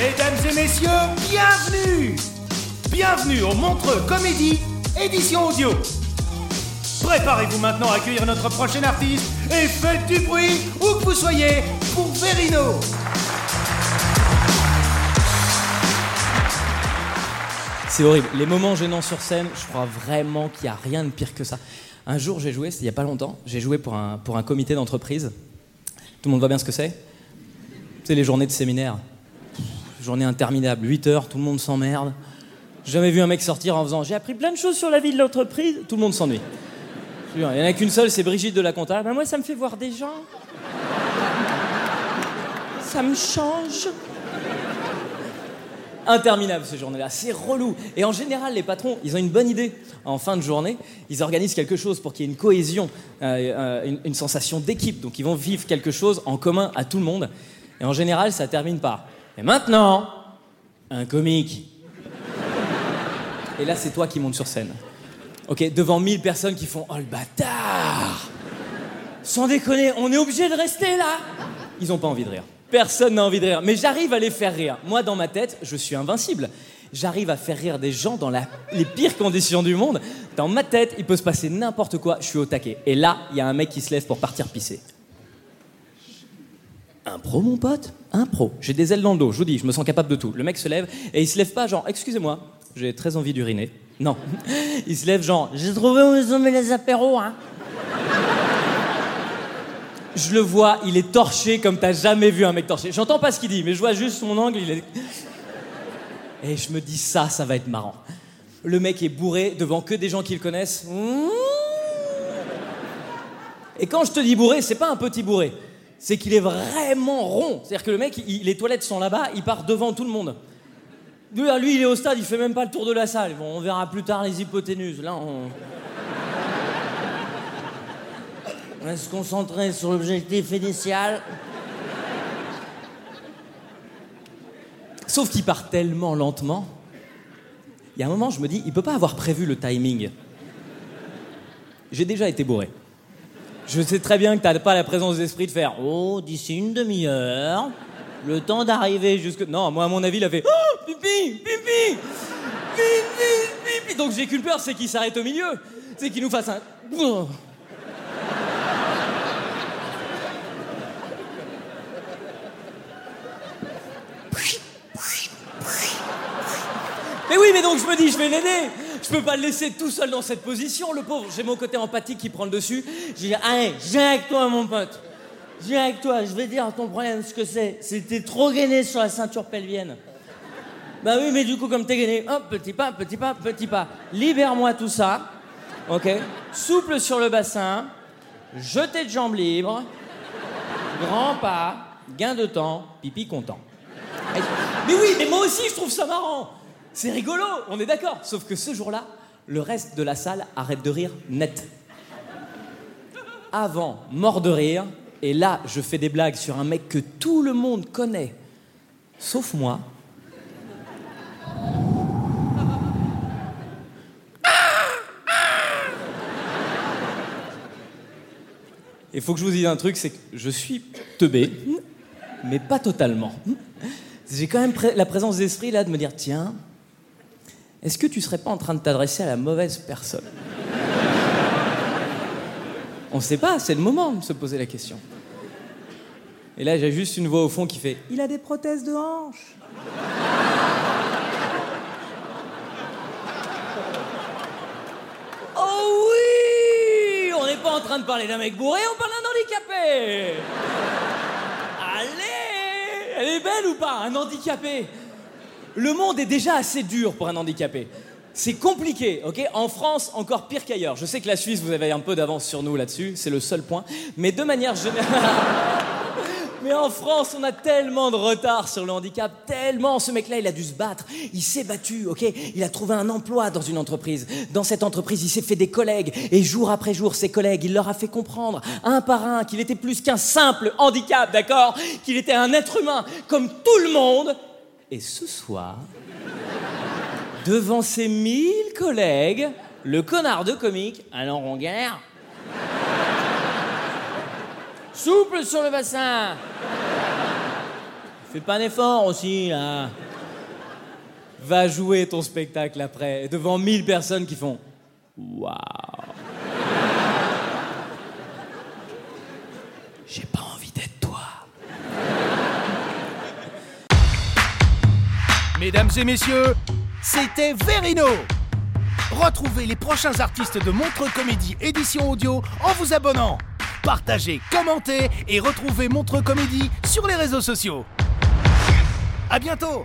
Mesdames et messieurs, bienvenue Bienvenue au Montreux Comédie, édition audio. Préparez-vous maintenant à accueillir notre prochain artiste et faites du bruit où que vous soyez pour Verino. C'est horrible. Les moments gênants sur scène, je crois vraiment qu'il n'y a rien de pire que ça. Un jour, j'ai joué, c'était il n'y a pas longtemps, j'ai joué pour un, pour un comité d'entreprise. Tout le monde voit bien ce que c'est? C'est les journées de séminaire. Journée interminable, 8 heures, tout le monde s'emmerde. Jamais vu un mec sortir en faisant J'ai appris plein de choses sur la vie de l'entreprise. Tout le monde s'ennuie. Il n'y en a qu'une seule, c'est Brigitte de la Compta. Ben moi, ça me fait voir des gens. Ça me change. Interminable ces journées-là, c'est relou. Et en général, les patrons, ils ont une bonne idée. En fin de journée, ils organisent quelque chose pour qu'il y ait une cohésion, euh, euh, une, une sensation d'équipe. Donc ils vont vivre quelque chose en commun à tout le monde. Et en général, ça termine par Et maintenant, un comique. Et là, c'est toi qui montes sur scène. Ok, devant 1000 personnes qui font Oh le bâtard Sans déconner, on est obligé de rester là Ils n'ont pas envie de rire. Personne n'a envie de rire. Mais j'arrive à les faire rire. Moi, dans ma tête, je suis invincible. J'arrive à faire rire des gens dans les pires conditions du monde. Dans ma tête, il peut se passer n'importe quoi. Je suis au taquet. Et là, il y a un mec qui se lève pour partir pisser. Un pro, mon pote? Un pro. J'ai des ailes dans le dos, je vous dis, je me sens capable de tout. Le mec se lève et il se lève pas genre, excusez-moi, j'ai très envie d'uriner. Non. Il se lève genre, j'ai trouvé où ils ont mis les apéros, hein. Je le vois, il est torché comme t'as jamais vu un mec torché. J'entends pas ce qu'il dit, mais je vois juste son angle, il est... Et je me dis, ça, ça va être marrant. Le mec est bourré devant que des gens qui le connaissent. Et quand je te dis bourré, c'est pas un petit bourré. C'est qu'il est vraiment rond. C'est-à-dire que le mec, les toilettes sont là-bas, il part devant tout le monde. Lui, ah, lui, il est au stade, il fait même pas le tour de la salle. Bon, on verra plus tard les hypoténuses. Là, on. On va se concentrer sur l'objectif initial. Sauf qu'il part tellement lentement. Il y a un moment, je me dis, il peut pas avoir prévu le timing. J'ai déjà été bourré. Je sais très bien que t'as pas la présence d'esprit de faire Oh, d'ici une demi-heure, le temps d'arriver jusque. Non, moi, à mon avis, il a fait Oh, pipi, pipi, pipi, pipi. Donc j'ai qu'une peur, c'est qu'il s'arrête au milieu. C'est qu'il nous fasse un. Mais oui, mais donc je me dis, je vais l'aider. Je peux pas le laisser tout seul dans cette position, le pauvre. J'ai mon côté empathique qui prend le dessus. J'ai dit, allez, viens avec toi, mon pote. Viens avec toi, je vais dire ton problème ce que c'est. C'était trop gainé sur la ceinture pelvienne. Bah oui, mais du coup, comme t'es gainé, hop, petit pas, petit pas, petit pas. Libère-moi tout ça. Ok Souple sur le bassin. Jeté de jambes libres. Grand pas. Gain de temps. Pipi content. Mais oui, mais moi aussi, je trouve ça marrant. C'est rigolo, on est d'accord. Sauf que ce jour-là, le reste de la salle arrête de rire net. Avant, mort de rire, et là, je fais des blagues sur un mec que tout le monde connaît, sauf moi. Il faut que je vous dise un truc, c'est que je suis teubé, mais pas totalement. J'ai quand même la présence d'esprit là de me dire tiens, est-ce que tu serais pas en train de t'adresser à la mauvaise personne On ne sait pas, c'est le moment de se poser la question. Et là, j'ai juste une voix au fond qui fait Il a des prothèses de hanche. oh oui On n'est pas en train de parler d'un mec bourré, on parle d'un handicapé Allez Elle est belle ou pas Un handicapé? Le monde est déjà assez dur pour un handicapé. C'est compliqué, ok? En France, encore pire qu'ailleurs. Je sais que la Suisse, vous avez un peu d'avance sur nous là-dessus, c'est le seul point. Mais de manière générale. Mais en France, on a tellement de retard sur le handicap, tellement. Ce mec-là, il a dû se battre. Il s'est battu, ok? Il a trouvé un emploi dans une entreprise. Dans cette entreprise, il s'est fait des collègues. Et jour après jour, ses collègues, il leur a fait comprendre, un par un, qu'il était plus qu'un simple handicap, d'accord? Qu'il était un être humain, comme tout le monde. Et ce soir, devant ses mille collègues, le connard de comique, alors on galère. Souple sur le bassin. Fais pas un effort aussi, là. Va jouer ton spectacle après, devant mille personnes qui font Waouh. Mesdames et messieurs, c'était Verino. Retrouvez les prochains artistes de Montre Comédie édition audio en vous abonnant. Partagez, commentez et retrouvez Montre Comédie sur les réseaux sociaux. À bientôt